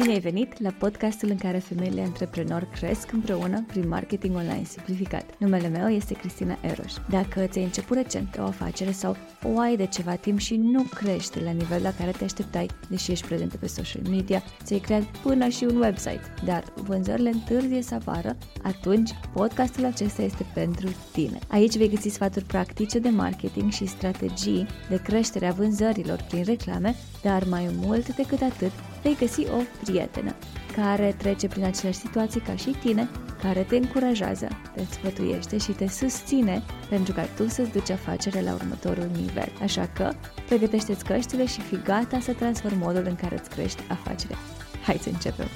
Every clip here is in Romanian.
Bine ai venit la podcastul în care femeile antreprenori cresc împreună prin marketing online simplificat. Numele meu este Cristina Eroș. Dacă ți-ai început recent o afacere sau o ai de ceva timp și nu crește la nivel la care te așteptai, deși ești prezentă pe social media, ți-ai creat până și un website, dar vânzările întârzie să apară, atunci podcastul acesta este pentru tine. Aici vei găsi sfaturi practice de marketing și strategii de creștere a vânzărilor prin reclame, dar mai mult decât atât, vei găsi o prietenă care trece prin aceleași situații ca și tine, care te încurajează, te sfătuiește și te susține pentru ca tu să-ți duci afacerea la următorul nivel. Așa că, pregătește-ți căștile și fii gata să transformi modul în care îți crești afacerea. Hai să începem!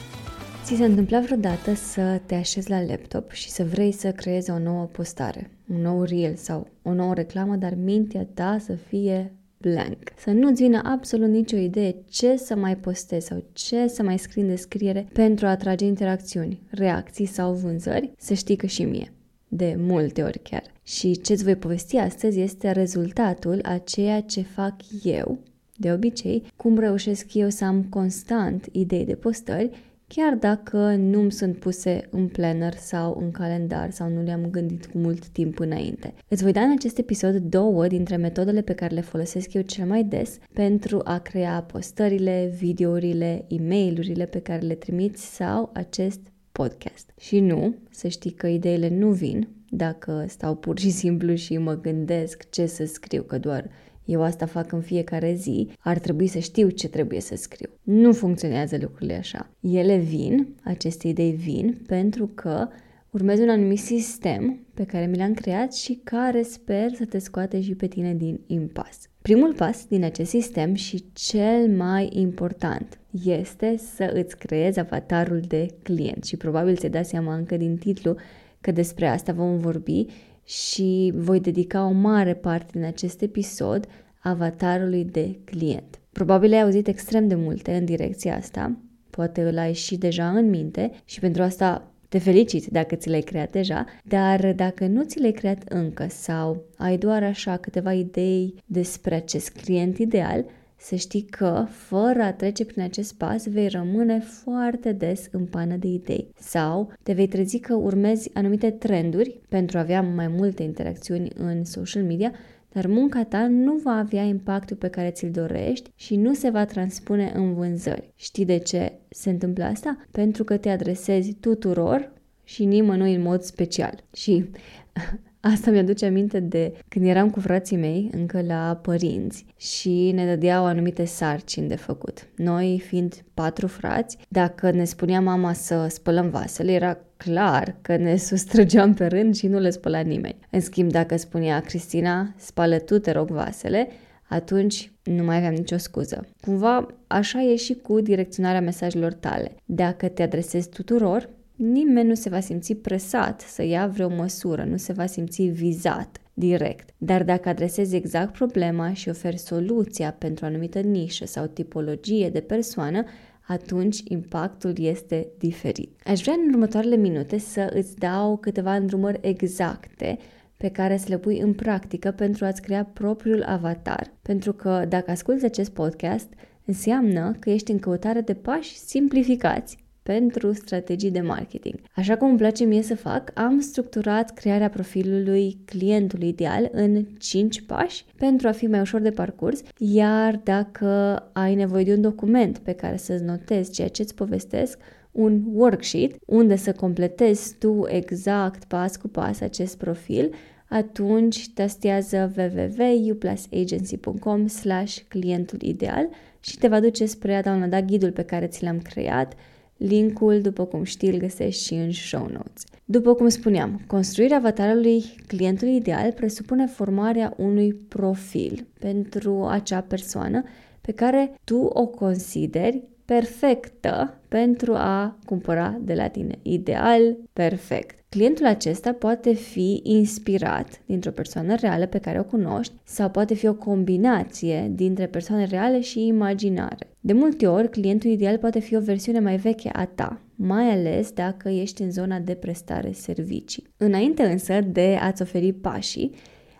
Ți se întâmpla vreodată să te așezi la laptop și să vrei să creezi o nouă postare, un nou reel sau o nouă reclamă, dar mintea ta să fie blank. Să nu-ți vină absolut nicio idee ce să mai postezi sau ce să mai scrii în descriere pentru a atrage interacțiuni, reacții sau vânzări, să știi că și mie. De multe ori chiar. Și ce-ți voi povesti astăzi este rezultatul a ceea ce fac eu, de obicei, cum reușesc eu să am constant idei de postări chiar dacă nu îmi sunt puse în planner sau în calendar sau nu le-am gândit cu mult timp înainte. Îți voi da în acest episod două dintre metodele pe care le folosesc eu cel mai des pentru a crea postările, videourile, e mail pe care le trimiți sau acest podcast. Și nu, să știi că ideile nu vin dacă stau pur și simplu și mă gândesc ce să scriu, că doar eu asta fac în fiecare zi, ar trebui să știu ce trebuie să scriu. Nu funcționează lucrurile așa. Ele vin, aceste idei vin, pentru că urmez un anumit sistem pe care mi l-am creat și care sper să te scoate și pe tine din impas. Primul pas din acest sistem și cel mai important este să îți creezi avatarul de client și probabil ți-ai dat seama încă din titlu că despre asta vom vorbi și voi dedica o mare parte din acest episod avatarului de client. Probabil ai auzit extrem de multe în direcția asta, poate îl ai și deja în minte și pentru asta te felicit dacă ți l-ai creat deja, dar dacă nu ți l-ai creat încă sau ai doar așa câteva idei despre acest client ideal, să știi că, fără a trece prin acest pas, vei rămâne foarte des în pană de idei sau te vei trezi că urmezi anumite trenduri pentru a avea mai multe interacțiuni în social media, dar munca ta nu va avea impactul pe care ți-l dorești și nu se va transpune în vânzări. Știi de ce se întâmplă asta? Pentru că te adresezi tuturor și nimănui în mod special. Și Asta mi-aduce aminte de când eram cu frații mei, încă la părinți, și ne dădeau anumite sarcini de făcut. Noi, fiind patru frați, dacă ne spunea mama să spălăm vasele, era clar că ne sustrăgeam pe rând și nu le spăla nimeni. În schimb, dacă spunea Cristina, spală tu, te rog, vasele, atunci nu mai aveam nicio scuză. Cumva așa e și cu direcționarea mesajelor tale. Dacă te adresezi tuturor, nimeni nu se va simți presat să ia vreo măsură, nu se va simți vizat direct. Dar dacă adresezi exact problema și oferi soluția pentru o anumită nișă sau tipologie de persoană, atunci impactul este diferit. Aș vrea în următoarele minute să îți dau câteva îndrumări exacte pe care să le pui în practică pentru a-ți crea propriul avatar. Pentru că dacă asculți acest podcast, înseamnă că ești în căutare de pași simplificați pentru strategii de marketing. Așa cum îmi place mie să fac, am structurat crearea profilului clientului ideal în 5 pași pentru a fi mai ușor de parcurs, iar dacă ai nevoie de un document pe care să-ți notezi ceea ce îți povestesc, un worksheet unde să completezi tu exact pas cu pas acest profil, atunci tastează www.uplusagency.com slash clientul ideal și te va duce spre a downloada ghidul pe care ți l-am creat Linkul, după cum știi, îl găsești și în show notes. După cum spuneam, construirea avatarului clientului ideal presupune formarea unui profil pentru acea persoană pe care tu o consideri perfectă pentru a cumpăra de la tine. Ideal, perfect. Clientul acesta poate fi inspirat dintr-o persoană reală pe care o cunoști sau poate fi o combinație dintre persoane reale și imaginare. De multe ori, clientul ideal poate fi o versiune mai veche a ta, mai ales dacă ești în zona de prestare servicii. Înainte însă de a-ți oferi pașii,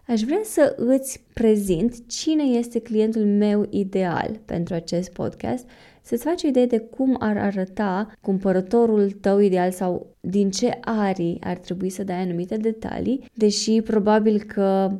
aș vrea să îți prezint cine este clientul meu ideal pentru acest podcast să-ți faci o idee de cum ar arăta cumpărătorul tău ideal sau din ce arii ar trebui să dai anumite detalii, deși probabil că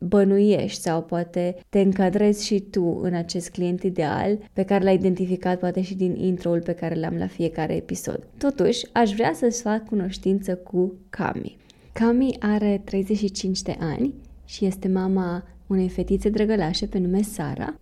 bănuiești sau poate te încadrezi și tu în acest client ideal pe care l-ai identificat poate și din intro-ul pe care l-am la fiecare episod. Totuși, aș vrea să-ți fac cunoștință cu Cami. Cami are 35 de ani și este mama unei fetițe drăgălașe pe nume Sara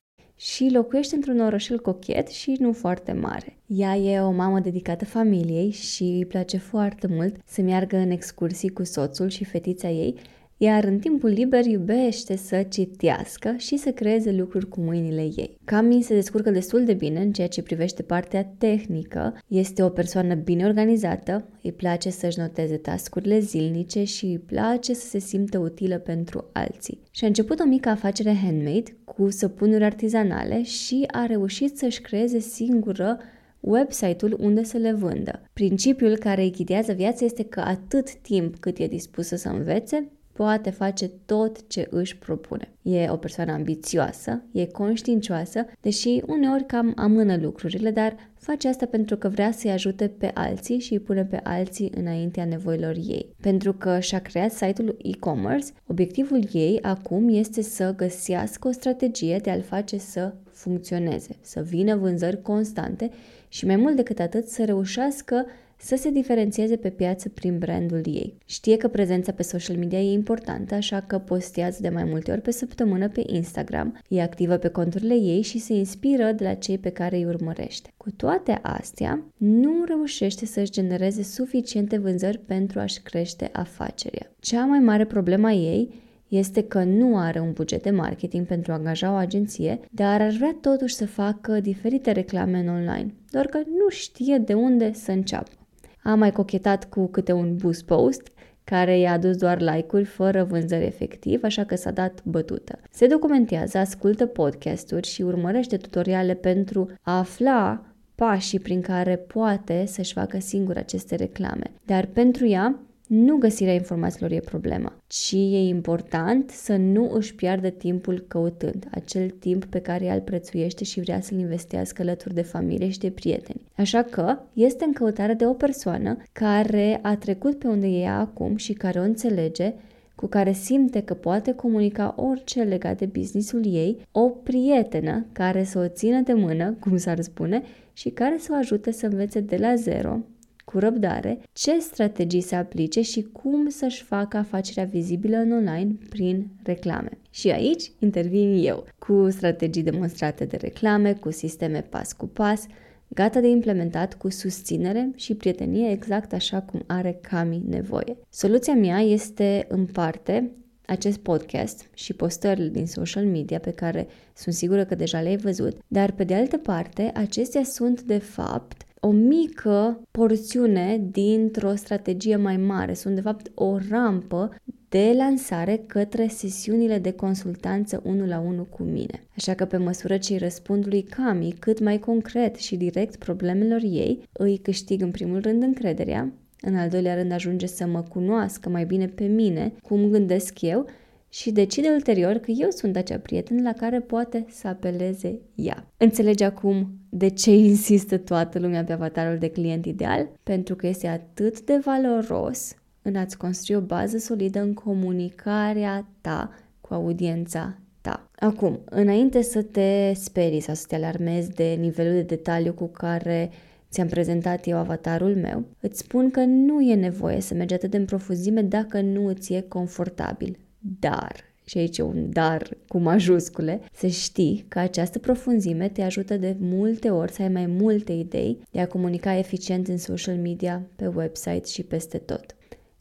și locuiește într-un orășel cochet și nu foarte mare. Ea e o mamă dedicată familiei și îi place foarte mult să meargă în excursii cu soțul și fetița ei iar în timpul liber iubește să citească și să creeze lucruri cu mâinile ei. Cami se descurcă destul de bine în ceea ce privește partea tehnică, este o persoană bine organizată, îi place să-și noteze tascurile zilnice și îi place să se simtă utilă pentru alții. Și a început o mică afacere handmade cu săpunuri artizanale și a reușit să-și creeze singură website-ul unde să le vândă. Principiul care îi ghidează viața este că atât timp cât e dispusă să învețe, poate face tot ce își propune. E o persoană ambițioasă, e conștiincioasă, deși uneori cam amână lucrurile, dar face asta pentru că vrea să-i ajute pe alții și îi pune pe alții înaintea nevoilor ei. Pentru că și-a creat site-ul e-commerce, obiectivul ei acum este să găsească o strategie de a-l face să funcționeze, să vină vânzări constante și mai mult decât atât să reușească să se diferențieze pe piață prin brandul ei. Știe că prezența pe social media e importantă, așa că postează de mai multe ori pe săptămână pe Instagram, e activă pe conturile ei și se inspiră de la cei pe care îi urmărește. Cu toate astea, nu reușește să-și genereze suficiente vânzări pentru a-și crește afacerea. Cea mai mare problema ei este că nu are un buget de marketing pentru a angaja o agenție, dar ar vrea totuși să facă diferite reclame în online, doar că nu știe de unde să înceapă. A mai cochetat cu câte un boost post, care i-a adus doar like-uri fără vânzări efectiv, așa că s-a dat bătută. Se documentează, ascultă podcasturi și urmărește tutoriale pentru a afla pașii prin care poate să-și facă singur aceste reclame. Dar pentru ea, nu găsirea informațiilor e problema, ci e important să nu își piardă timpul căutând, acel timp pe care ea îl prețuiește și vrea să-l investească alături de familie și de prieteni. Așa că este în căutare de o persoană care a trecut pe unde e acum și care o înțelege cu care simte că poate comunica orice legat de businessul ei, o prietenă care să o țină de mână, cum s-ar spune, și care să o ajute să învețe de la zero cu răbdare ce strategii să aplice și cum să-și facă afacerea vizibilă în online prin reclame. Și aici intervin eu, cu strategii demonstrate de reclame, cu sisteme pas cu pas, gata de implementat cu susținere și prietenie exact așa cum are Cami nevoie. Soluția mea este în parte acest podcast și postările din social media pe care sunt sigură că deja le-ai văzut, dar pe de altă parte, acestea sunt de fapt o mică porțiune dintr-o strategie mai mare. Sunt, de fapt, o rampă de lansare către sesiunile de consultanță 1 la 1 cu mine. Așa că pe măsură ce îi răspund lui Cami cât mai concret și direct problemelor ei, îi câștig în primul rând încrederea, în al doilea rând ajunge să mă cunoască mai bine pe mine, cum gândesc eu și decide ulterior că eu sunt acea prietenă la care poate să apeleze ea. Înțelegi acum de ce insistă toată lumea pe avatarul de client ideal? Pentru că este atât de valoros în a-ți construi o bază solidă în comunicarea ta cu audiența ta. Acum, înainte să te sperii sau să te alarmezi de nivelul de detaliu cu care ți-am prezentat eu avatarul meu, îți spun că nu e nevoie să mergi atât de în profunzime dacă nu îți e confortabil dar, și aici e un dar cu majuscule, să știi că această profunzime te ajută de multe ori să ai mai multe idei de a comunica eficient în social media, pe website și peste tot.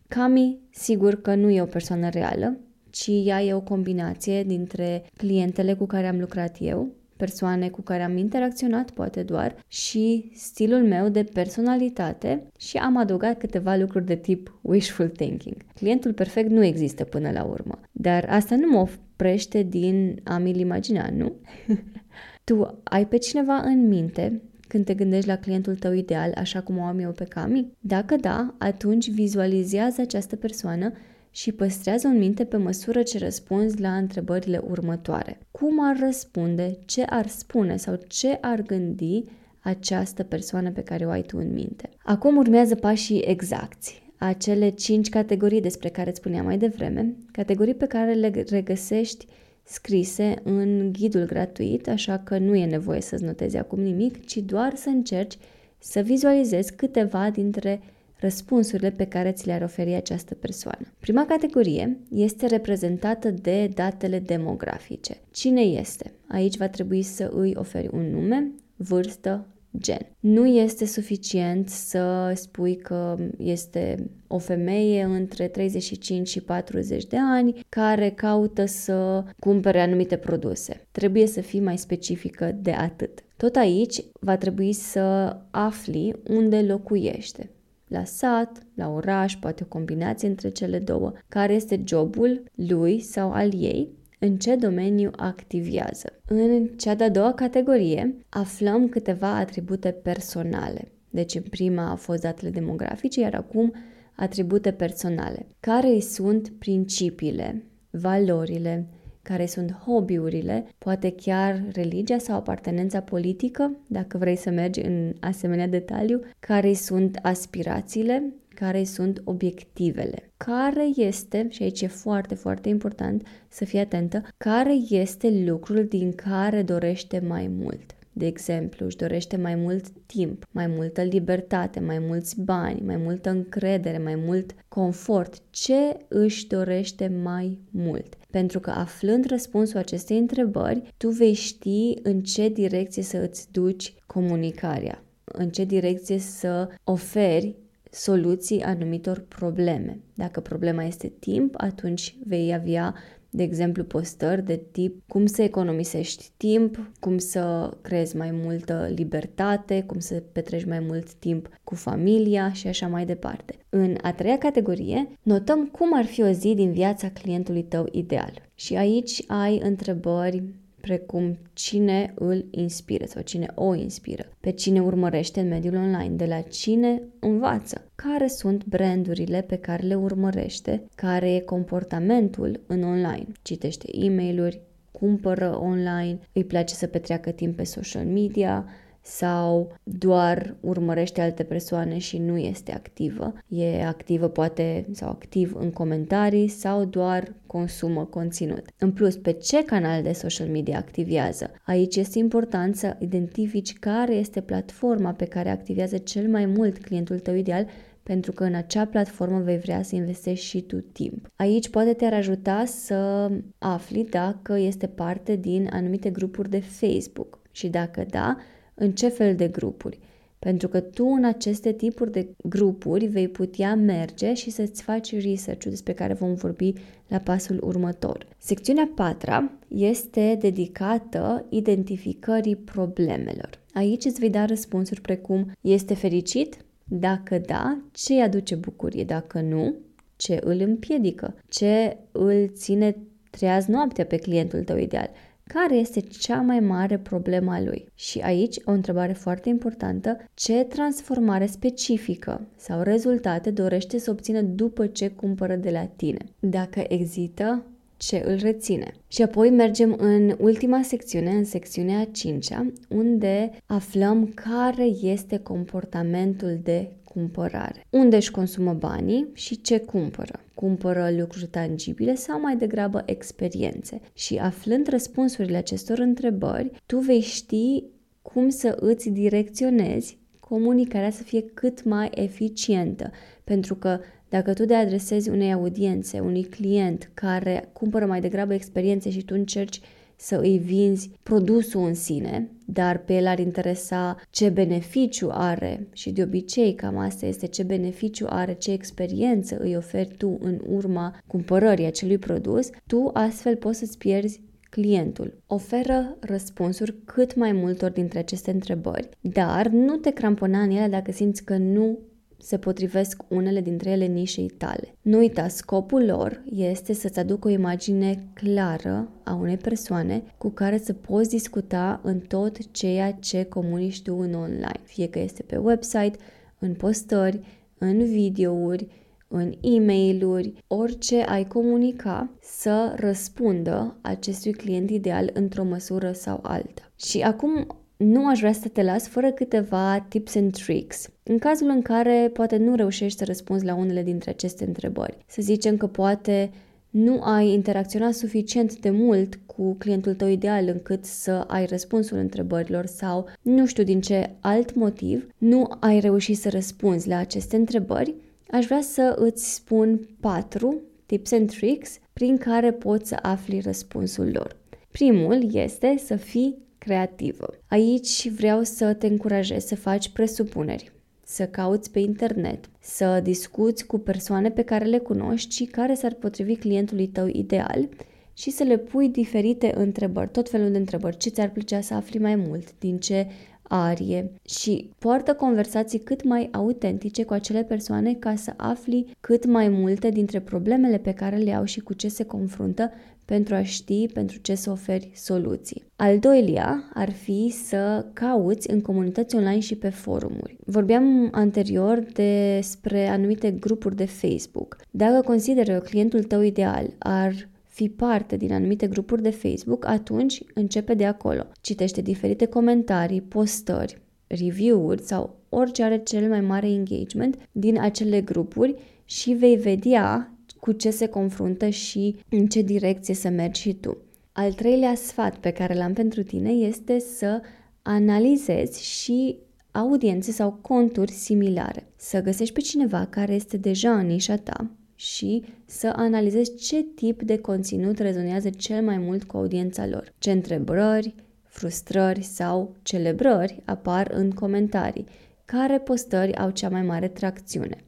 Cami, sigur că nu e o persoană reală, ci ea e o combinație dintre clientele cu care am lucrat eu, persoane cu care am interacționat poate doar și stilul meu de personalitate și am adăugat câteva lucruri de tip wishful thinking. Clientul perfect nu există până la urmă, dar asta nu mă oprește din a mi-l imagina, nu? tu ai pe cineva în minte când te gândești la clientul tău ideal, așa cum o am eu pe Cami? Dacă da, atunci vizualizează această persoană și păstrează în minte pe măsură ce răspunzi la întrebările următoare. Cum ar răspunde, ce ar spune sau ce ar gândi această persoană pe care o ai tu în minte. Acum urmează pașii exacti, acele cinci categorii despre care îți spuneam mai devreme, categorii pe care le regăsești scrise în ghidul gratuit, așa că nu e nevoie să-ți notezi acum nimic, ci doar să încerci să vizualizezi câteva dintre răspunsurile pe care ți le-ar oferi această persoană. Prima categorie este reprezentată de datele demografice. Cine este? Aici va trebui să îi oferi un nume, vârstă, gen. Nu este suficient să spui că este o femeie între 35 și 40 de ani care caută să cumpere anumite produse. Trebuie să fii mai specifică de atât. Tot aici va trebui să afli unde locuiește. La sat, la oraș, poate o combinație între cele două, care este jobul lui sau al ei în ce domeniu activează. În cea de-a doua categorie aflăm câteva atribute personale. Deci în prima a fost datele demografice, iar acum atribute personale. Care îi sunt principiile, valorile, care sunt hobby-urile, poate chiar religia sau apartenența politică, dacă vrei să mergi în asemenea detaliu, care sunt aspirațiile, care sunt obiectivele. Care este, și aici e foarte, foarte important să fii atentă, care este lucrul din care dorește mai mult. De exemplu, își dorește mai mult timp, mai multă libertate, mai mulți bani, mai multă încredere, mai mult confort. Ce își dorește mai mult? Pentru că aflând răspunsul acestei întrebări, tu vei ști în ce direcție să îți duci comunicarea, în ce direcție să oferi soluții anumitor probleme. Dacă problema este timp, atunci vei avea de exemplu, postări de tip cum să economisești timp, cum să creezi mai multă libertate, cum să petreci mai mult timp cu familia și așa mai departe. În a treia categorie, notăm cum ar fi o zi din viața clientului tău ideal. Și aici ai întrebări precum cine îl inspiră sau cine o inspiră, pe cine urmărește în mediul online, de la cine învață, care sunt brandurile pe care le urmărește, care e comportamentul în online. Citește e mail cumpără online, îi place să petreacă timp pe social media, sau doar urmărește alte persoane și nu este activă. E activă poate sau activ în comentarii sau doar consumă conținut. În plus, pe ce canal de social media activează? Aici este important să identifici care este platforma pe care activează cel mai mult clientul tău ideal pentru că în acea platformă vei vrea să investești și tu timp. Aici poate te-ar ajuta să afli dacă este parte din anumite grupuri de Facebook și dacă da, în ce fel de grupuri. Pentru că tu în aceste tipuri de grupuri vei putea merge și să-ți faci research despre care vom vorbi la pasul următor. Secțiunea 4 este dedicată identificării problemelor. Aici îți vei da răspunsuri precum este fericit? Dacă da, ce îi aduce bucurie? Dacă nu, ce îl împiedică? Ce îl ține treaz noaptea pe clientul tău ideal? Care este cea mai mare problemă a lui. Și aici o întrebare foarte importantă, ce transformare specifică sau rezultate dorește să obțină după ce cumpără de la tine. Dacă ezită, ce îl reține. Și apoi mergem în ultima secțiune, în secțiunea 5 unde aflăm care este comportamentul de cumpărare. Unde își consumă banii și ce cumpără. Cumpără lucruri tangibile sau mai degrabă experiențe. Și aflând răspunsurile acestor întrebări, tu vei ști cum să îți direcționezi comunicarea să fie cât mai eficientă. Pentru că dacă tu te adresezi unei audiențe, unui client care cumpără mai degrabă experiențe și tu încerci să îi vinzi produsul în sine, dar pe el ar interesa ce beneficiu are și de obicei cam asta este ce beneficiu are, ce experiență îi oferi tu în urma cumpărării acelui produs, tu astfel poți să-ți pierzi clientul. Oferă răspunsuri cât mai multor dintre aceste întrebări, dar nu te crampona în ele dacă simți că nu se potrivesc unele dintre ele nișei tale. Nu uita, scopul lor este să-ți aducă o imagine clară a unei persoane cu care să poți discuta în tot ceea ce comunici tu în online, fie că este pe website, în postări, în videouri, în e-mail-uri, orice ai comunica să răspundă acestui client ideal într-o măsură sau alta. Și acum nu aș vrea să te las fără câteva tips and tricks. În cazul în care poate nu reușești să răspunzi la unele dintre aceste întrebări. Să zicem că poate nu ai interacționat suficient de mult cu clientul tău ideal încât să ai răspunsul întrebărilor sau nu știu din ce alt motiv nu ai reușit să răspunzi la aceste întrebări, aș vrea să îți spun patru tips and tricks prin care poți să afli răspunsul lor. Primul este să fii creativă. Aici vreau să te încurajez să faci presupuneri, să cauți pe internet, să discuți cu persoane pe care le cunoști și care s-ar potrivi clientului tău ideal și să le pui diferite întrebări, tot felul de întrebări. Ce ți-ar plăcea să afli mai mult? Din ce arie și poartă conversații cât mai autentice cu acele persoane ca să afli cât mai multe dintre problemele pe care le au și cu ce se confruntă pentru a ști pentru ce să oferi soluții. Al doilea ar fi să cauți în comunități online și pe forumuri. Vorbeam anterior despre anumite grupuri de Facebook. Dacă consideră că clientul tău ideal ar fi parte din anumite grupuri de Facebook, atunci începe de acolo. Citește diferite comentarii, postări, review-uri sau orice are cel mai mare engagement din acele grupuri și vei vedea cu ce se confruntă și în ce direcție să mergi și tu. Al treilea sfat pe care l-am pentru tine este să analizezi și audiențe sau conturi similare. Să găsești pe cineva care este deja în nișa ta și să analizezi ce tip de conținut rezonează cel mai mult cu audiența lor. Ce întrebări, frustrări sau celebrări apar în comentarii, care postări au cea mai mare tracțiune.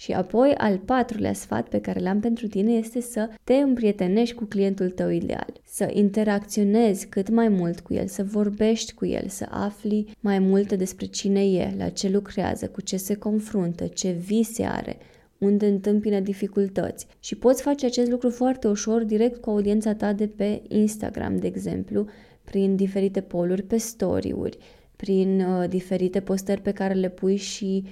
Și apoi, al patrulea sfat pe care l-am pentru tine este să te împrietenești cu clientul tău ideal, să interacționezi cât mai mult cu el, să vorbești cu el, să afli mai multe despre cine e, la ce lucrează, cu ce se confruntă, ce vise are, unde întâmpină dificultăți. Și poți face acest lucru foarte ușor direct cu audiența ta de pe Instagram, de exemplu, prin diferite poluri pe story-uri, prin uh, diferite postări pe care le pui și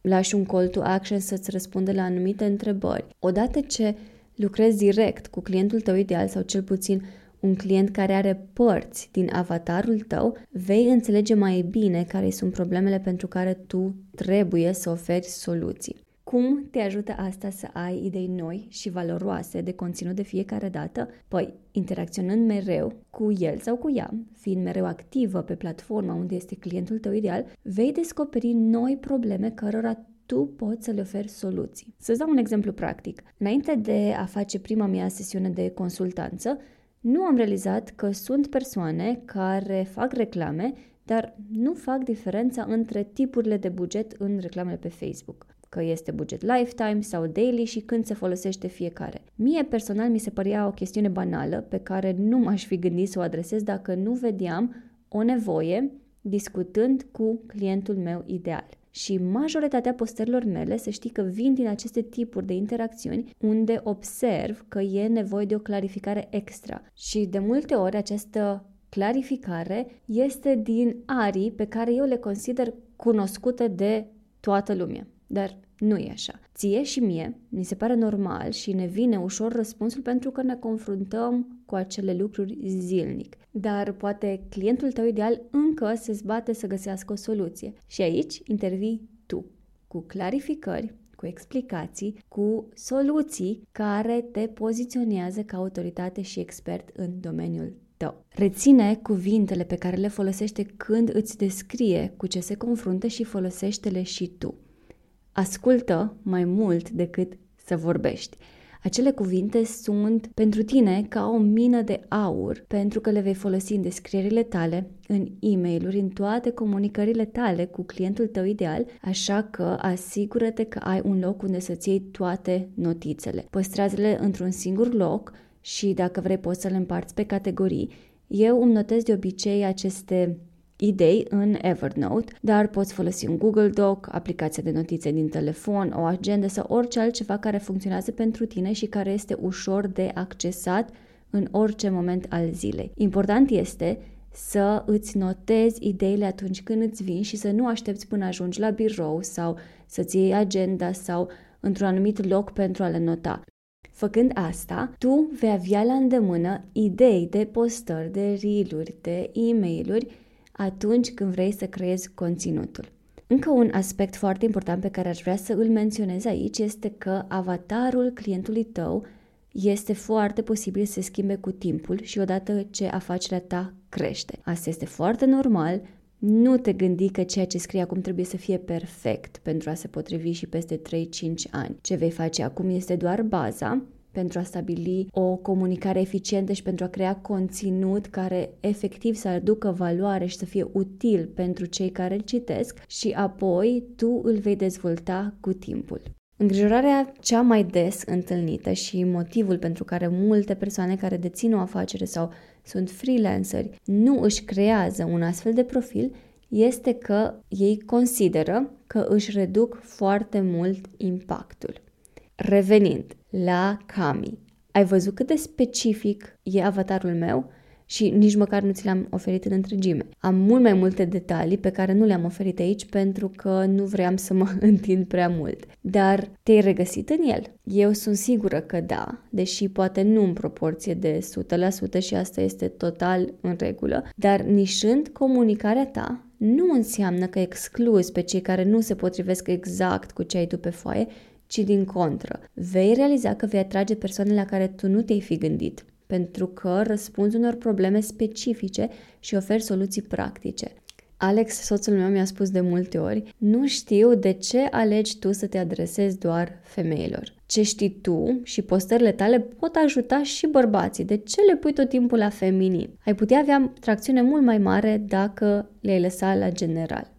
lași un call to action să-ți răspundă la anumite întrebări. Odată ce lucrezi direct cu clientul tău ideal sau cel puțin un client care are părți din avatarul tău, vei înțelege mai bine care sunt problemele pentru care tu trebuie să oferi soluții. Cum te ajută asta să ai idei noi și valoroase de conținut de fiecare dată? Păi, interacționând mereu cu el sau cu ea, fiind mereu activă pe platforma unde este clientul tău ideal, vei descoperi noi probleme cărora tu poți să le oferi soluții. Să-ți dau un exemplu practic. Înainte de a face prima mea sesiune de consultanță, nu am realizat că sunt persoane care fac reclame, dar nu fac diferența între tipurile de buget în reclamele pe Facebook că este buget lifetime sau daily și când se folosește fiecare. Mie personal mi se părea o chestiune banală pe care nu m-aș fi gândit să o adresez dacă nu vedeam o nevoie discutând cu clientul meu ideal. Și majoritatea postărilor mele să știi că vin din aceste tipuri de interacțiuni unde observ că e nevoie de o clarificare extra. Și de multe ori această clarificare este din arii pe care eu le consider cunoscute de toată lumea. Dar nu e așa. Ție și mie mi se pare normal și ne vine ușor răspunsul pentru că ne confruntăm cu acele lucruri zilnic. Dar poate clientul tău ideal încă se zbate să găsească o soluție. Și aici intervii tu, cu clarificări, cu explicații, cu soluții care te poziționează ca autoritate și expert în domeniul tău. Reține cuvintele pe care le folosește când îți descrie cu ce se confruntă și folosește-le și tu. Ascultă mai mult decât să vorbești. Acele cuvinte sunt pentru tine ca o mină de aur, pentru că le vei folosi în descrierile tale, în e mail în toate comunicările tale cu clientul tău ideal, așa că asigură-te că ai un loc unde să-ți iei toate notițele. Păstrează-le într-un singur loc și dacă vrei poți să le împarți pe categorii. Eu îmi notez de obicei aceste idei în Evernote, dar poți folosi un Google Doc, aplicația de notițe din telefon, o agenda sau orice altceva care funcționează pentru tine și care este ușor de accesat în orice moment al zilei. Important este să îți notezi ideile atunci când îți vin și să nu aștepți până ajungi la birou sau să-ți iei agenda sau într-un anumit loc pentru a le nota. Făcând asta, tu vei avea la îndemână idei de postări, de reel de e mail atunci când vrei să creezi conținutul. Încă un aspect foarte important pe care aș vrea să îl menționez aici este că avatarul clientului tău este foarte posibil să se schimbe cu timpul și odată ce afacerea ta crește. Asta este foarte normal, nu te gândi că ceea ce scrie acum trebuie să fie perfect pentru a se potrivi și peste 3-5 ani. Ce vei face acum este doar baza pentru a stabili o comunicare eficientă și pentru a crea conținut care efectiv să aducă valoare și să fie util pentru cei care îl citesc și apoi tu îl vei dezvolta cu timpul. Îngrijorarea cea mai des întâlnită și motivul pentru care multe persoane care dețin o afacere sau sunt freelanceri nu își creează un astfel de profil este că ei consideră că își reduc foarte mult impactul. Revenind la Cami, ai văzut cât de specific e avatarul meu? și nici măcar nu ți le-am oferit în întregime. Am mult mai multe detalii pe care nu le-am oferit aici pentru că nu vreau să mă întind prea mult. Dar te-ai regăsit în el? Eu sunt sigură că da, deși poate nu în proporție de 100% și asta este total în regulă, dar nișând comunicarea ta, nu înseamnă că excluzi pe cei care nu se potrivesc exact cu ce ai tu pe foaie, ci din contră. Vei realiza că vei atrage persoane la care tu nu te-ai fi gândit pentru că răspunzi unor probleme specifice și oferi soluții practice. Alex, soțul meu, mi-a spus de multe ori, nu știu de ce alegi tu să te adresezi doar femeilor. Ce știi tu și postările tale pot ajuta și bărbații. De ce le pui tot timpul la feminin? Ai putea avea tracțiune mult mai mare dacă le-ai lăsa la general.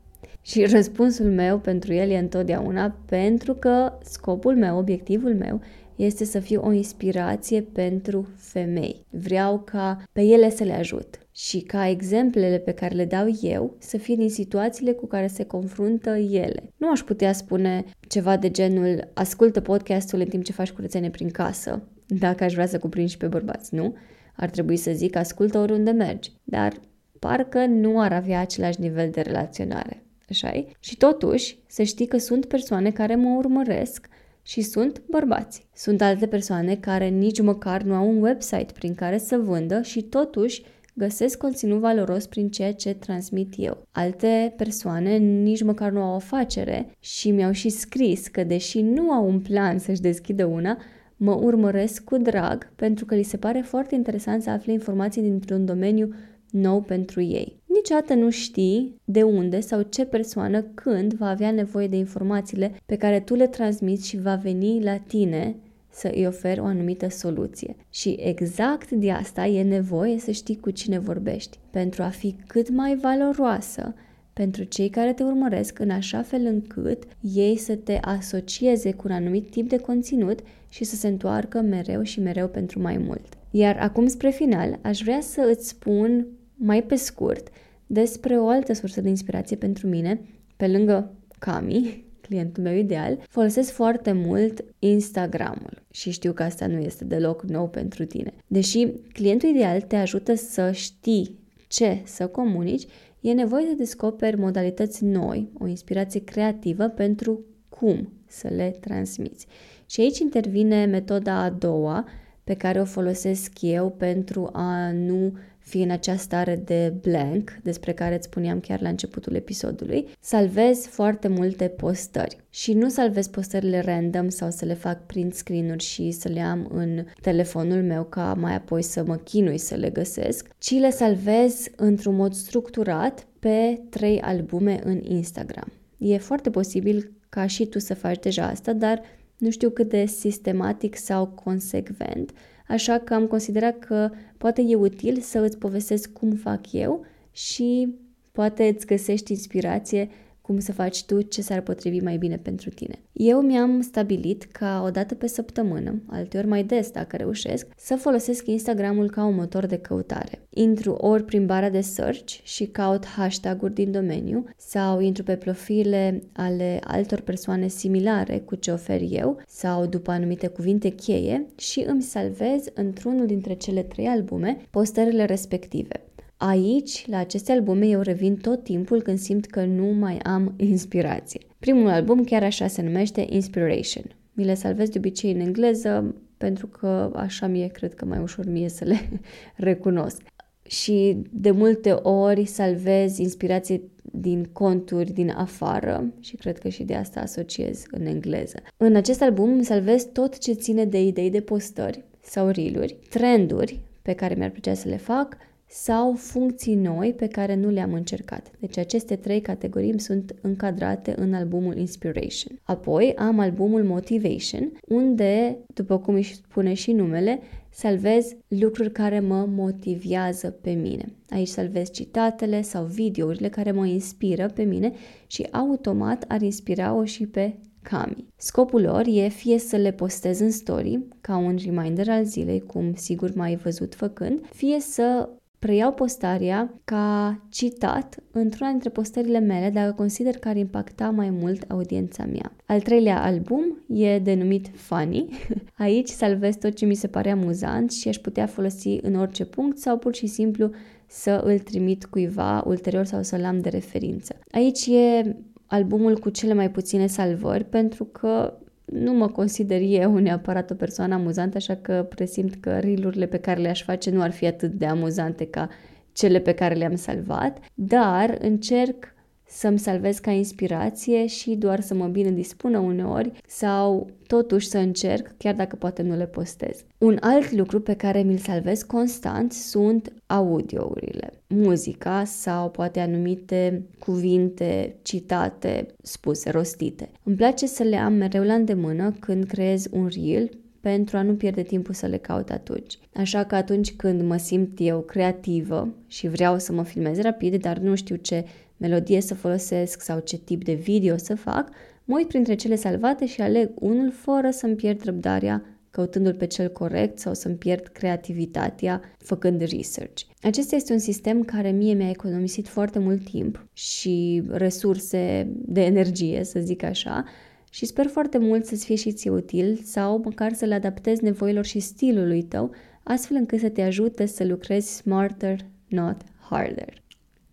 Și răspunsul meu pentru el e întotdeauna pentru că scopul meu, obiectivul meu, este să fiu o inspirație pentru femei. Vreau ca pe ele să le ajut și ca exemplele pe care le dau eu să fie din situațiile cu care se confruntă ele. Nu aș putea spune ceva de genul ascultă podcastul în timp ce faci curățenie prin casă, dacă aș vrea să cuprind și pe bărbați, nu? Ar trebui să zic ascultă oriunde mergi, dar parcă nu ar avea același nivel de relaționare. Așa Și totuși, să știi că sunt persoane care mă urmăresc și sunt bărbați. Sunt alte persoane care nici măcar nu au un website prin care să vândă și totuși găsesc conținut valoros prin ceea ce transmit eu. Alte persoane nici măcar nu au o afacere și mi-au și scris că deși nu au un plan să-și deschidă una, mă urmăresc cu drag pentru că li se pare foarte interesant să afle informații dintr-un domeniu nou pentru ei. Niciodată nu știi de unde sau ce persoană când va avea nevoie de informațiile pe care tu le transmiți și va veni la tine să îi oferi o anumită soluție. Și exact de asta e nevoie să știi cu cine vorbești, pentru a fi cât mai valoroasă pentru cei care te urmăresc în așa fel încât ei să te asocieze cu un anumit tip de conținut și să se întoarcă mereu și mereu pentru mai mult. Iar acum spre final, aș vrea să îți spun mai pe scurt despre o altă sursă de inspirație pentru mine, pe lângă Cami, clientul meu ideal, folosesc foarte mult Instagramul și știu că asta nu este deloc nou pentru tine. Deși clientul ideal te ajută să știi ce să comunici, e nevoie să descoperi modalități noi, o inspirație creativă pentru cum să le transmiți. Și aici intervine metoda a doua pe care o folosesc eu pentru a nu fii în acea stare de blank, despre care îți spuneam chiar la începutul episodului, salvez foarte multe postări. Și nu salvez postările random sau să le fac print screen-uri și să le am în telefonul meu ca mai apoi să mă chinui să le găsesc, ci le salvez într-un mod structurat pe trei albume în Instagram. E foarte posibil ca și tu să faci deja asta, dar nu știu cât de sistematic sau consecvent, așa că am considerat că poate e util să îți povestesc cum fac eu și poate îți găsești inspirație cum să faci tu ce s-ar potrivi mai bine pentru tine. Eu mi-am stabilit ca o dată pe săptămână, alteori mai des dacă reușesc, să folosesc Instagramul ca un motor de căutare. Intru ori prin bara de search și caut hashtag-uri din domeniu sau intru pe profile ale altor persoane similare cu ce ofer eu sau după anumite cuvinte cheie și îmi salvez într-unul dintre cele trei albume postările respective. Aici, la aceste albume, eu revin tot timpul când simt că nu mai am inspirație. Primul album chiar așa se numește Inspiration. Mi le salvez de obicei în engleză pentru că așa mie cred că mai ușor mie să le recunosc. Și de multe ori salvez inspirație din conturi din afară și cred că și de asta asociez în engleză. În acest album salvez tot ce ține de idei de postări sau riluri, trenduri pe care mi-ar plăcea să le fac sau funcții noi pe care nu le-am încercat. Deci aceste trei categorii sunt încadrate în albumul Inspiration. Apoi am albumul Motivation, unde, după cum își spune și numele, salvez lucruri care mă motivează pe mine. Aici salvez citatele sau videourile care mă inspiră pe mine și automat ar inspira-o și pe Cami. Scopul lor e fie să le postez în story, ca un reminder al zilei, cum sigur m-ai văzut făcând, fie să preiau postarea ca citat într-una dintre postările mele dacă consider că ar impacta mai mult audiența mea. Al treilea album e denumit Funny. Aici salvez tot ce mi se pare amuzant și aș putea folosi în orice punct sau pur și simplu să îl trimit cuiva ulterior sau să-l am de referință. Aici e albumul cu cele mai puține salvări pentru că nu mă consider eu neapărat o persoană amuzantă, așa că presimt că rilurile pe care le-aș face nu ar fi atât de amuzante ca cele pe care le-am salvat, dar încerc să-mi salvez ca inspirație și doar să mă bine dispună uneori sau totuși să încerc, chiar dacă poate nu le postez. Un alt lucru pe care mi-l salvez constant sunt audiourile, muzica sau poate anumite cuvinte citate, spuse, rostite. Îmi place să le am mereu la îndemână când creez un reel pentru a nu pierde timpul să le caut atunci. Așa că atunci când mă simt eu creativă și vreau să mă filmez rapid, dar nu știu ce melodie să folosesc sau ce tip de video să fac, mă uit printre cele salvate și aleg unul fără să-mi pierd răbdarea căutându-l pe cel corect sau să-mi pierd creativitatea făcând research. Acesta este un sistem care mie mi-a economisit foarte mult timp și resurse de energie, să zic așa, și sper foarte mult să-ți fie și ție util sau măcar să le adaptezi nevoilor și stilului tău, astfel încât să te ajute să lucrezi smarter, not harder.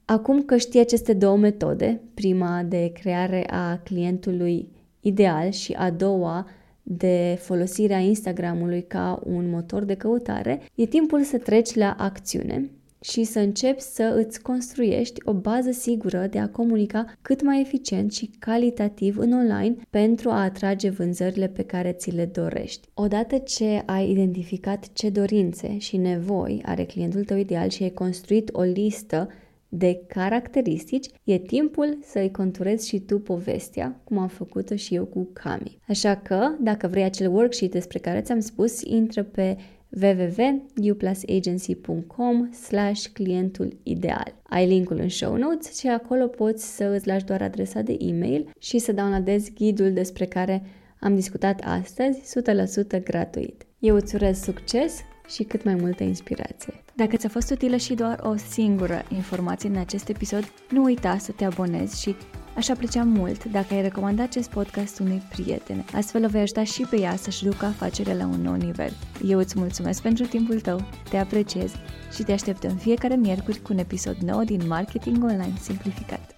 Acum că știi aceste două metode, prima de creare a clientului ideal și a doua de folosirea Instagramului ca un motor de căutare, e timpul să treci la acțiune și să începi să îți construiești o bază sigură de a comunica cât mai eficient și calitativ în online pentru a atrage vânzările pe care ți le dorești. Odată ce ai identificat ce dorințe și nevoi are clientul tău ideal și ai construit o listă de caracteristici, e timpul să-i conturezi și tu povestea, cum am făcut-o și eu cu Cami. Așa că, dacă vrei acel worksheet despre care ți-am spus, intră pe www.uplusagency.com slash clientul ideal. Ai linkul în show notes și acolo poți să îți lași doar adresa de e-mail și să downloadezi ghidul despre care am discutat astăzi 100% gratuit. Eu îți urez succes și cât mai multă inspirație. Dacă ți-a fost utilă și doar o singură informație în acest episod, nu uita să te abonezi și Aș aprecia mult dacă ai recomanda acest podcast unui prieten. Astfel o vei ajuta și pe ea să-și ducă afacerea la un nou nivel. Eu îți mulțumesc pentru timpul tău, te apreciez și te aștept în fiecare miercuri cu un episod nou din Marketing Online Simplificat.